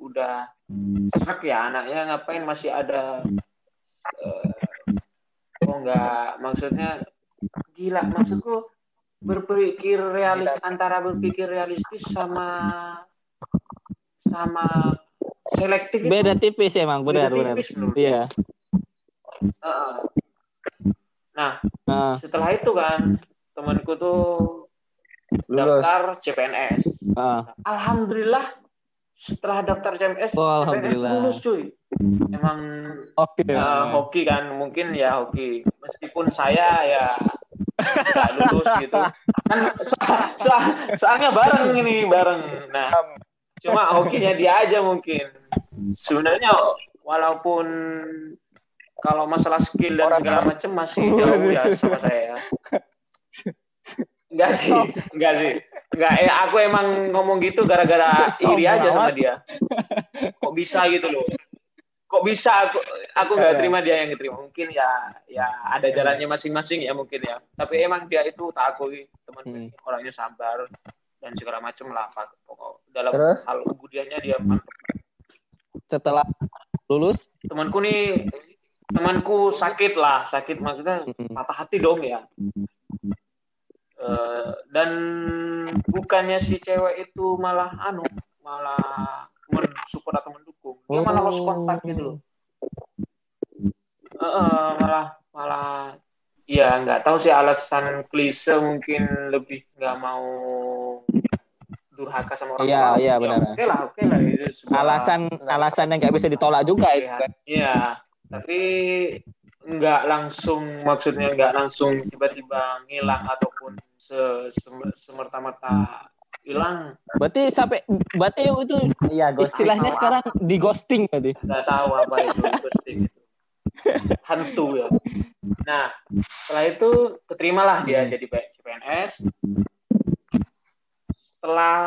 udah serak ya anaknya ngapain masih ada eh, kok nggak maksudnya gila. Maksudku berpikir realis antara berpikir realistis sama sama selektif itu Beda tipis emang, benar Beda benar. Iya. Nah, Nah, setelah itu kan temanku tuh Lulus. daftar CPNS. ah. Alhamdulillah setelah daftar CPNS, Oh, CPNS alhamdulillah. lulus cuy. Emang Oke. eh, hoki kan, mungkin ya hoki. Meskipun saya ya nggak lulus gitu. Kan so- so- soalnya bareng ini bareng. Nah, cuma hokinya dia aja mungkin. Sebenarnya walaupun kalau masalah skill dan segala macam masih jauh ya sama saya. Enggak sih, enggak sih. Enggak, eh, aku emang ngomong gitu gara-gara iri aja sama dia. Kok bisa gitu loh. Kok bisa aku aku nggak terima dia yang diterima. Mungkin ya ya ada jalannya masing-masing ya mungkin ya. Tapi emang dia itu tak akui teman Hmm. orangnya sabar dan segala macam lah Pak. pokok dalam Terus? hal kemudiannya dia mantap. Setelah lulus, Temanku nih temanku sakit lah, sakit maksudnya Mm. patah hati dong ya. Eh, dan bukannya si cewek itu malah anu malah mensupport atau mendukung dia malah lost kontak gitu loh eh, malah malah ya nggak tahu sih alasan klise mungkin lebih nggak mau durhaka sama orang Iya, tua. iya, Ya, benar. oke lah oke lah itu sebuah- alasan alasan yang nggak bisa ditolak juga itu kan. Iya, tapi nggak langsung maksudnya nggak langsung tiba-tiba ngilang ataupun se sem- semerta-merta hilang. Berarti sampai berarti itu Iya, ghost. istilahnya sekarang di ghosting berarti. Nggak tahu apa itu ghosting itu. Hantu ya. Nah, setelah itu keterimalah dia jadi P- CPNS. Setelah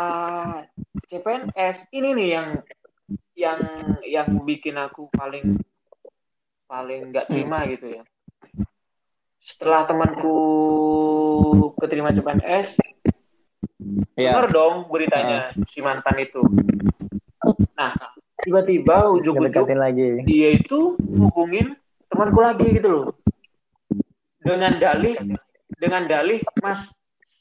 CPNS ini nih yang yang yang bikin aku paling paling nggak terima gitu ya. Setelah temanku keterima CPNS, Iya. dengar dong beritanya si mantan itu. Nah, tiba-tiba ujung-ujung lagi. dia itu hubungin temanku lagi gitu loh dengan dalih dengan dalih mas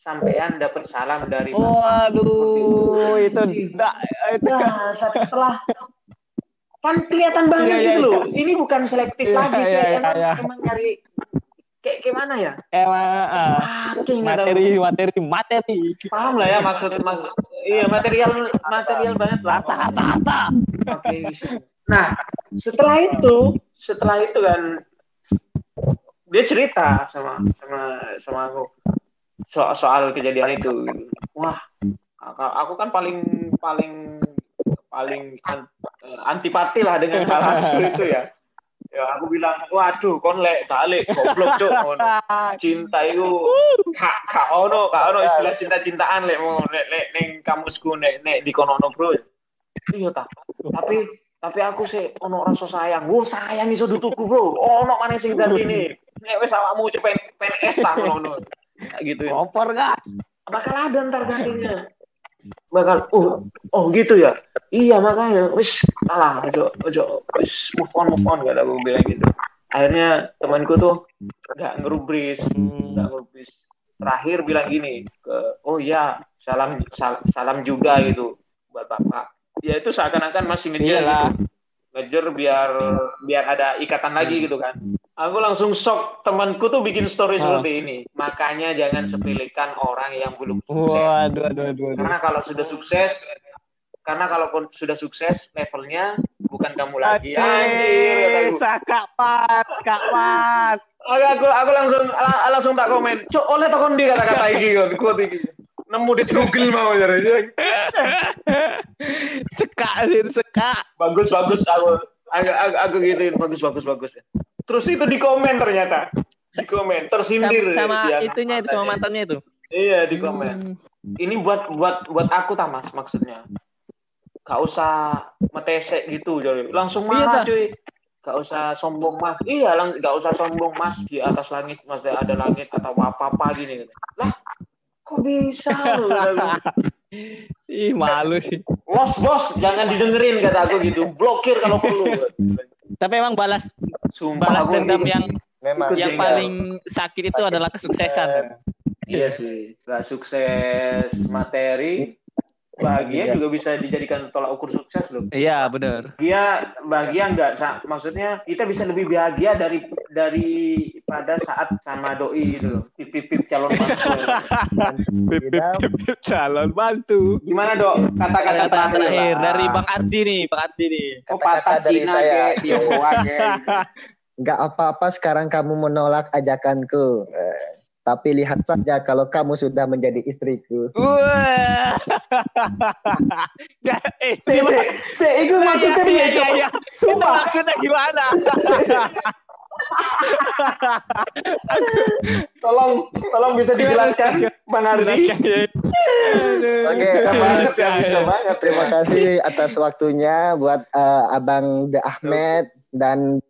sampean dapat salam dari Oh, Waduh, itu enggak itu nah setelah kan kelihatan banget Iya, iya, gitu loh ini bukan selektif Iya, lagi iya, iya, emang, iya. emang nyari kayak gimana ya ah, ah, kayak nggak tahu. materi materi materi. paham lah ya maksud maksud iya material material banget lah Harta harta harta. Oke. Nah, setelah itu, setelah itu kan dia cerita sama sama sama aku soal soal kejadian itu. Wah, aku, kan paling paling paling an- eh, antipati lah dengan hal itu ya. Ya aku bilang, waduh, kon lek balik goblok cuk ngono. Cinta itu kak kak ono kak ono istilah cinta-cintaan lek mau lek lek ning kamusku nek nek di kono bro. Iya ta. Tapi tapi aku sih ono rasa sayang. Wo sayang iso dutuku, Bro. Ono maneh sing dadi ini. Nek wis awakmu pen PNS ta ngono. Gitu ya. Kompor gas. Bakal ada ntar gantinya. Bakal oh oh gitu ya. Iya makanya wis alah ojo ojo wis move on move on kata aku bilang gitu. Akhirnya temanku tuh nggak ngerubris, nggak ngerubris. Terakhir bilang gini ke oh iya salam sal- salam juga gitu buat bapak. Ya itu seakan-akan masih ngejar Iyalah. gitu. Ngejar biar biar ada ikatan lagi gitu kan. Aku langsung shock temanku tuh bikin story Ah. seperti ini. Makanya jangan sepelekan orang yang belum sukses. Waduh, aduh, aduh, aduh. Karena kalau sudah sukses, karena kalau sudah sukses, levelnya bukan kamu lagi. Anjir, kataku. Kak Pat, Kak Pat. Aku, aku, aku langsung la- langsung tak komen. Cuk, oleh takon di kata-kata iki kon, kuat iki. Nemu di Google mau jadi. Sekak sih, sekak. Bagus bagus aku aku, aku, aku gituin bagus bagus bagus. Terus itu di komen ternyata. Di komen tersindir. Sama, sama itunya itu sama mantannya itu. Iya di komen. Hmm. Ini buat buat buat aku tamas maksudnya. gak usah metesek gitu jadi langsung Iya, marah dah. cuy gak usah sombong mas iya lang gak usah sombong mas di atas langit mas ada langit atau apa apa gini lah kok bisa lu Ih, malu sih. bos bos jangan didengerin kata aku gitu blokir kalau perlu Tapi emang balas sumpah balas dendam yang Memang. Yang jengkel. paling sakit itu adalah kesuksesan. iya sih gak sukses materi bahagia Iya. juga bisa dijadikan tolak ukur sukses loh Iya, benar. bahagia bahagia enggak sa- maksudnya kita bisa lebih bahagia dari dari pada saat sama doi gitu loh pip pip pip calon mantu Tidak. Calon bantu. gimana dok kata-kata Kata terakhir dari Bang Ardi nih, Bang Ardi nih. oh Kata-kata patah dari Cina saya. Tionghoa Nggak apa-apa sekarang kamu menolak ajakanku. Eh, tapi lihat saja kalau kamu sudah menjadi istriku. Wah. Ya, eh, Se, itu maksudnya iya, dia iya, iya. Itu Sumpah. maksudnya gimana? tolong tolong bisa dijelaskan Bang Ardi ya. Aduh. Oke, banget Terima kasih atas waktunya buat eh, Abang De Ahmed dan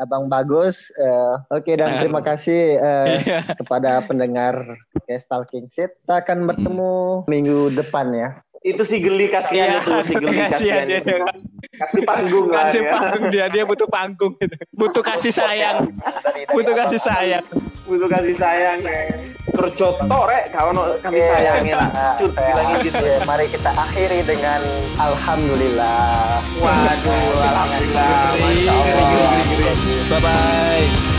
Abang Bagus. Eh, Oke dan terima kasih eh, Iya. kepada pendengar Case Talking Seat. Kita akan bertemu minggu depan ya. itu si geli kasihan Iya, itu si geli kasihan kasihan dia. itu. kasih panggung lah Kasih ya. panggung dia, dia butuh panggung gitu. Butuh kasih sayang. Dari- dari Butuh kasih sayang. Butuh kasih sayang ya. kerja torek kalau no kami Oke. sayangin lah Nah, cut ya. bilangin gitu Oke, mari kita akhiri dengan Alhamdulillah. waduh alhamdulillah Bye bye.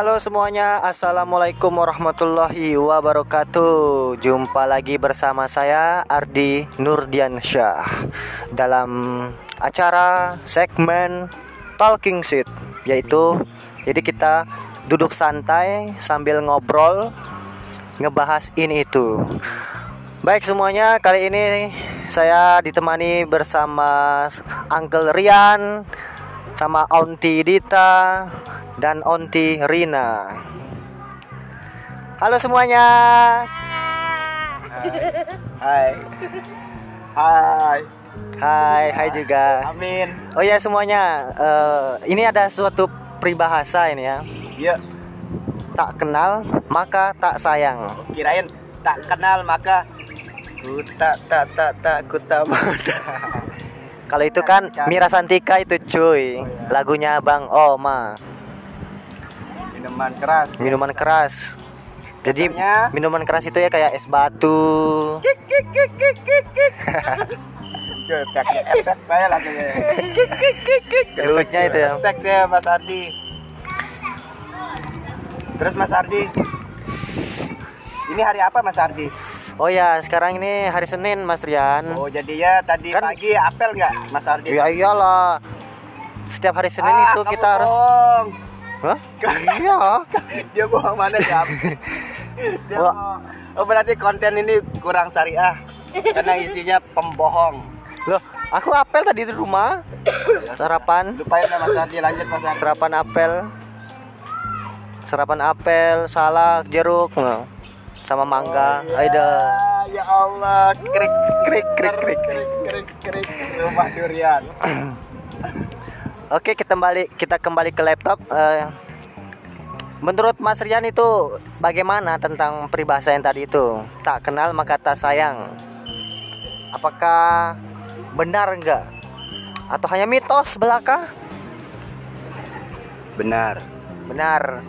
Halo semuanya, Assalamualaikum warahmatullahi wabarakatuh. Jumpa lagi bersama saya Ardi Nurdiansyah Dalam acara segmen Talking Seat Yaitu, jadi kita duduk santai sambil ngobrol Ngebahas ini itu. Baik semuanya, kali ini saya ditemani bersama Uncle Rian sama Onti Dita dan Onti Rina. Halo semuanya. Hai. Hai. Hai, hai juga. Amin. Oh ya semuanya, eh, ini ada suatu peribahasa ini ya. Iya, Tak kenal maka tak sayang. kirain tak kenal maka ku tak tak tak tak ku tak muda. Kalau itu kan Mira Santika itu cuy, lagunya Bang Oma. Minuman keras. minuman keras jadi Katanya- minuman keras itu ya kayak es batu Efek, efek saya lagi. Efeknya itu ya. Respect saya Mas Ardi. Terus Mas Ardi. Ini hari apa Mas Ardi? Oh ya sekarang ini hari Senin Mas Rian Oh jadinya tadi Kan- pagi apel nggak Mas Ardi? ya iyalah setiap hari Senin Ah, itu kita harus bohong. Hah? iya Dia bohong mana ya? Dia bohong. Oh berarti konten ini kurang syariah karena isinya pembohong. loh aku apel tadi di rumah sarapan Lupain lah Mas Ardi lanjut Mas Ardi. sarapan apel sarapan apel salak jeruk nah, sama mangga Aida Ya, ya Allah, krik krik krik krik krik krik krik rumah durian. Oke kita kembali kita kembali ke laptop. Eh, Menurut Mas Rian itu bagaimana tentang peribahasa yang tadi itu? Tak kenal maka tak sayang. Apakah benar enggak? Atau hanya mitos belaka? Benar. Benar.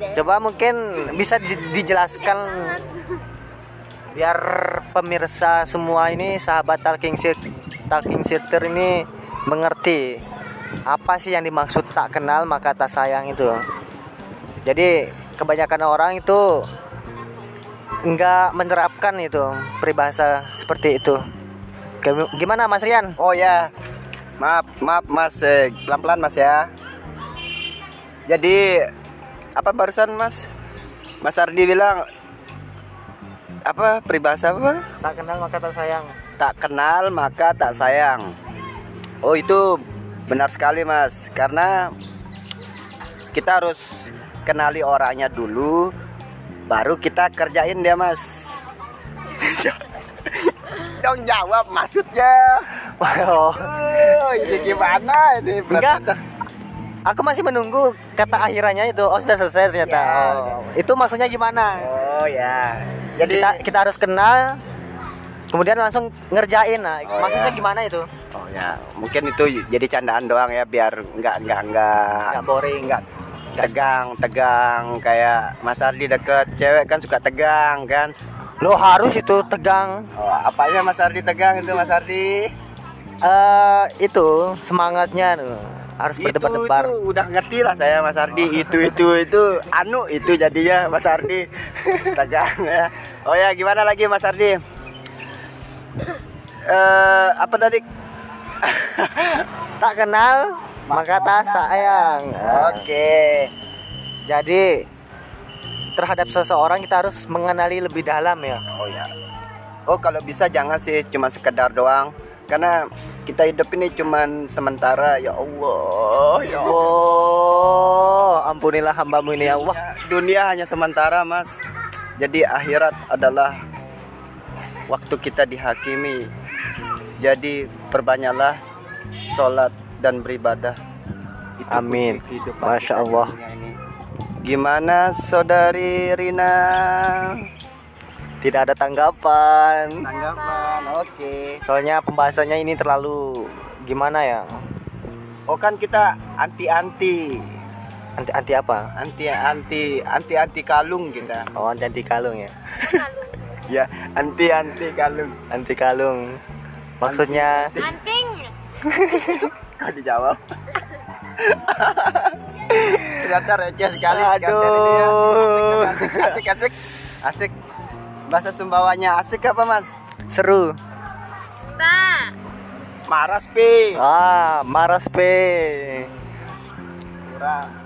Coba mungkin bisa di- dijelaskan biar pemirsa semua ini sahabat talking Shir- talking shirter ini mengerti apa sih yang dimaksud tak kenal maka tak sayang itu. Jadi kebanyakan orang itu enggak menerapkan itu peribahasa seperti itu. Gim- Gimana Mas Rian? Oh ya. Maaf, maaf Mas, Eh, pelan-pelan Mas ya. Jadi apa barusan Mas? Mas Ardi bilang apa peribahasa apa? Tak kenal maka tak sayang. Tak kenal maka tak sayang. Oh itu benar sekali Mas, karena kita harus kenali orangnya dulu, baru kita kerjain dia Mas. Dong jawab maksudnya. Oh. Oh, ini gimana ini? Enggak. Aku masih menunggu kata akhirannya itu. Oh, sudah selesai ternyata. Ya. Oh. Itu maksudnya gimana? Oh ya. Jadi kita kita harus kenal kemudian langsung ngerjain. Nah, Oh, maksudnya ya. gimana itu? Oh ya, mungkin itu jadi candaan doang ya biar nggak nggak nggak Nggak boring. nggak tegang tegang kayak Mas Ardi deket cewek kan suka tegang kan. Lo harus itu tegang. Oh, apanya Mas Ardi tegang itu Mas Ardi? Eh, itu semangatnya tuh. Harus Itu berdebar-debar. itu udah ngerti lah saya Mas Ardi itu itu itu anu itu jadinya Mas Ardi tegang ya. Oh ya gimana lagi Mas Ardi? Eh apa tadi? Tak kenal maka tak sayang. Oke. Jadi terhadap seseorang kita harus mengenali lebih dalam ya. Oh ya. Oh kalau bisa jangan sih cuma sekedar doang karena kita hidup ini cuman sementara ya Allah ya Allah. Ampunilah hambamu ini ya Allah. Dunia hanya sementara mas. Jadi akhirat adalah waktu kita dihakimi. Jadi perbanyaklah sholat dan beribadah. Itu Amin. Masya Allah. Gimana saudari Rina? Tidak ada tanggapan. Tanggapan, oke. Soalnya pembahasannya ini terlalu gimana ya? Oh kan kita anti-anti, Anti anti apa? anti-anti, anti-anti kalung kita. Oh, anti anti kalung ya. Ya, anti-anti kalung. Anti kalung. Maksudnya Anting. Kau dijawab. Ternyata receh sekali Aduh. ya. Asik, asik, asik, asik. Bahasa Sumbawanya asik apa mas? seru. Pak. Maras pi. Ah, maras. Kira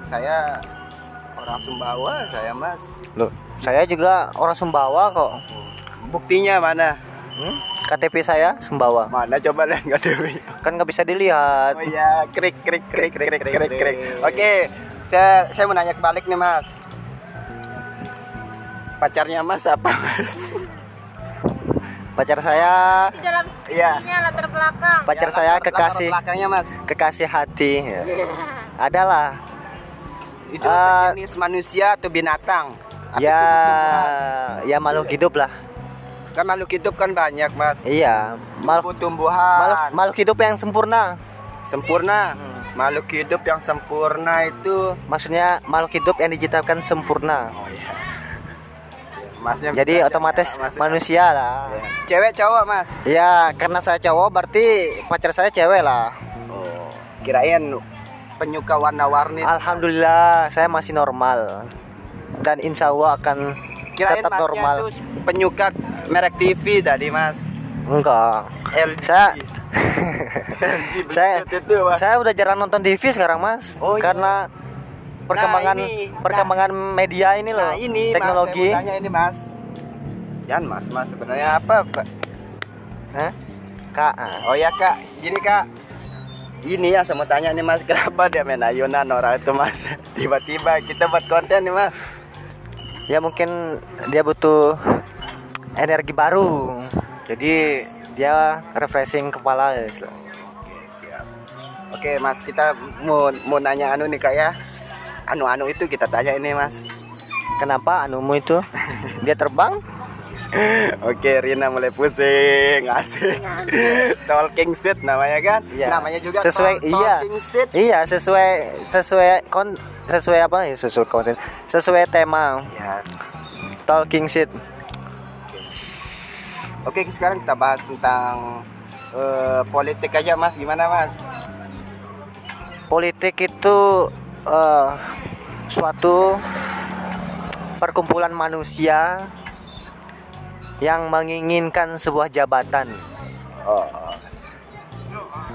saya orang Sumbawa saya mas. Loh, saya juga orang Sumbawa kok. Buktinya mana? Hmm? KTP saya Sumbawa. Mana coba lihat nggak Dewi? Kan nggak bisa dilihat. Oh iya, krik krik krik krik krik krik krik. Oke, saya saya mau nanya kebalik nih mas. Pacarnya mas apa mas? Pacar saya, Di dalam Iya. latar belakang. pacar Ya, saya latar- latar kekasih belakangnya mas. kekasih hati. Ya. Adalah. Itu Ah. jenis manusia atau binatang? Atau Ya, tumbuh-tumbuhan? ya makhluk hidup lah. Kan makhluk hidup kan banyak mas. Iya, makhluk makhluk, makhluk hidup yang sempurna. Sempurna. Makhluk hidup yang sempurna itu. Maksudnya makhluk hidup yang diciptakan sempurna. Oh iya. Masnya Jadi bisa otomatis Mas. manusia lah. Cewek cowok mas. Ya, karena saya cowok berarti pacar saya cewek lah. Oh. Kirain penyuka warna-warni. Alhamdulillah, saya masih normal. Dan insya Allah akan Kirain tetap normal. tuh penyuka merek TV tadi mas. Enggak. LG. Saya saya itu, saya udah jarang nonton TV sekarang, Mas. Oh, iya. Perkembangan ini. perkembangan media ini loh. Nah ini teknologi. Mas, saya ini mas. Yan mas, mas sebenarnya apa pak? Hah? Kak, ah. Oh ya kak, gini kak. Ini ya saya mau tanya nih mas, kenapa dia main ayunan orang itu mas? Tiba-tiba kita buat konten nih mas. ya mungkin dia butuh energi baru. Jadi dia refreshing kepala ya. Oke siap. Oke mas, kita mau mau nanya anu nih kak ya. Anu-anu itu kita tanya ini mas Kenapa anumu itu? Dia terbang? Oke Rina mulai pusing asik talking seat namanya kan Iya. namanya juga Sesuai- talk- iya. talking seat Iya, sesuai sesuai kon sesuai apa ya? Sesuai konten. Sesuai tema ya talking shit. oke sekarang kita bahas tentang eh, politik aja mas gimana mas Politik itu eh, suatu perkumpulan manusia yang menginginkan sebuah jabatan. oh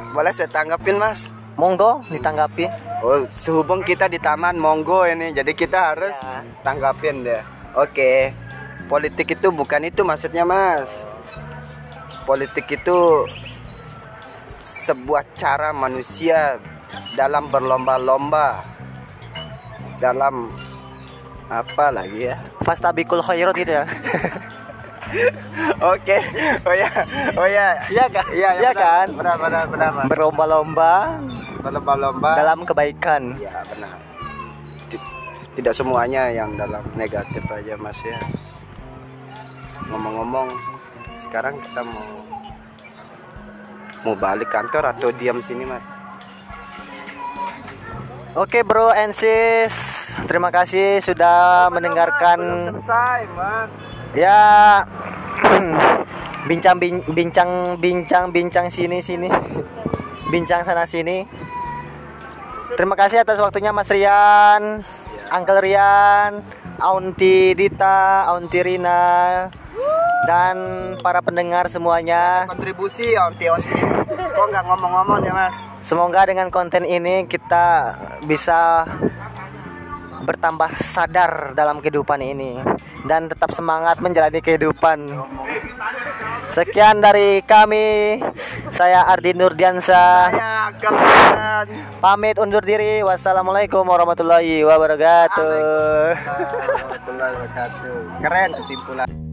boleh saya tanggapin mas Monggo ditanggapi. Oh, sehubung kita di taman monggo ini, jadi kita harus Ya. tanggapin deh. Oke, politik itu bukan itu maksudnya, Mas. Politik itu sebuah cara manusia dalam berlomba-lomba dalam apa lagi ya? Fastabikul khairat gitu ya. Oke, oh ya, oh ya, Iya kan? iya, Iya benar, kan? benar, benar, benar, Mas. Berlomba-lomba Berlomba-lomba dalam kebaikan. Ya benar. Ti- Tidak semuanya yang dalam negatif aja mas ya. Ngomong-ngomong, sekarang kita mau mau balik kantor atau diam sini mas? Oke bro and sis, terima kasih sudah mendengarkan. Selesai mas. ya bincang bin- bincang bincang bincang sini sini. Bincang sana sini. Terima kasih atas waktunya Mas Rian. Uncle Rian Aunty Dita Aunty Rina dan para pendengar semuanya Kontribusi onti-onti. Kok nggak ngomong-ngomong ya mas? semoga dengan konten ini kita bisa bertambah sadar dalam kehidupan ini dan tetap semangat menjalani kehidupan. Sekian dari kami. Saya Ardi Nurdiansa. Pamit undur diri. Wassalamualaikum warahmatullahi wabarakatuh. Warahmatullahi wabarakatuh. Keren kesimpulan.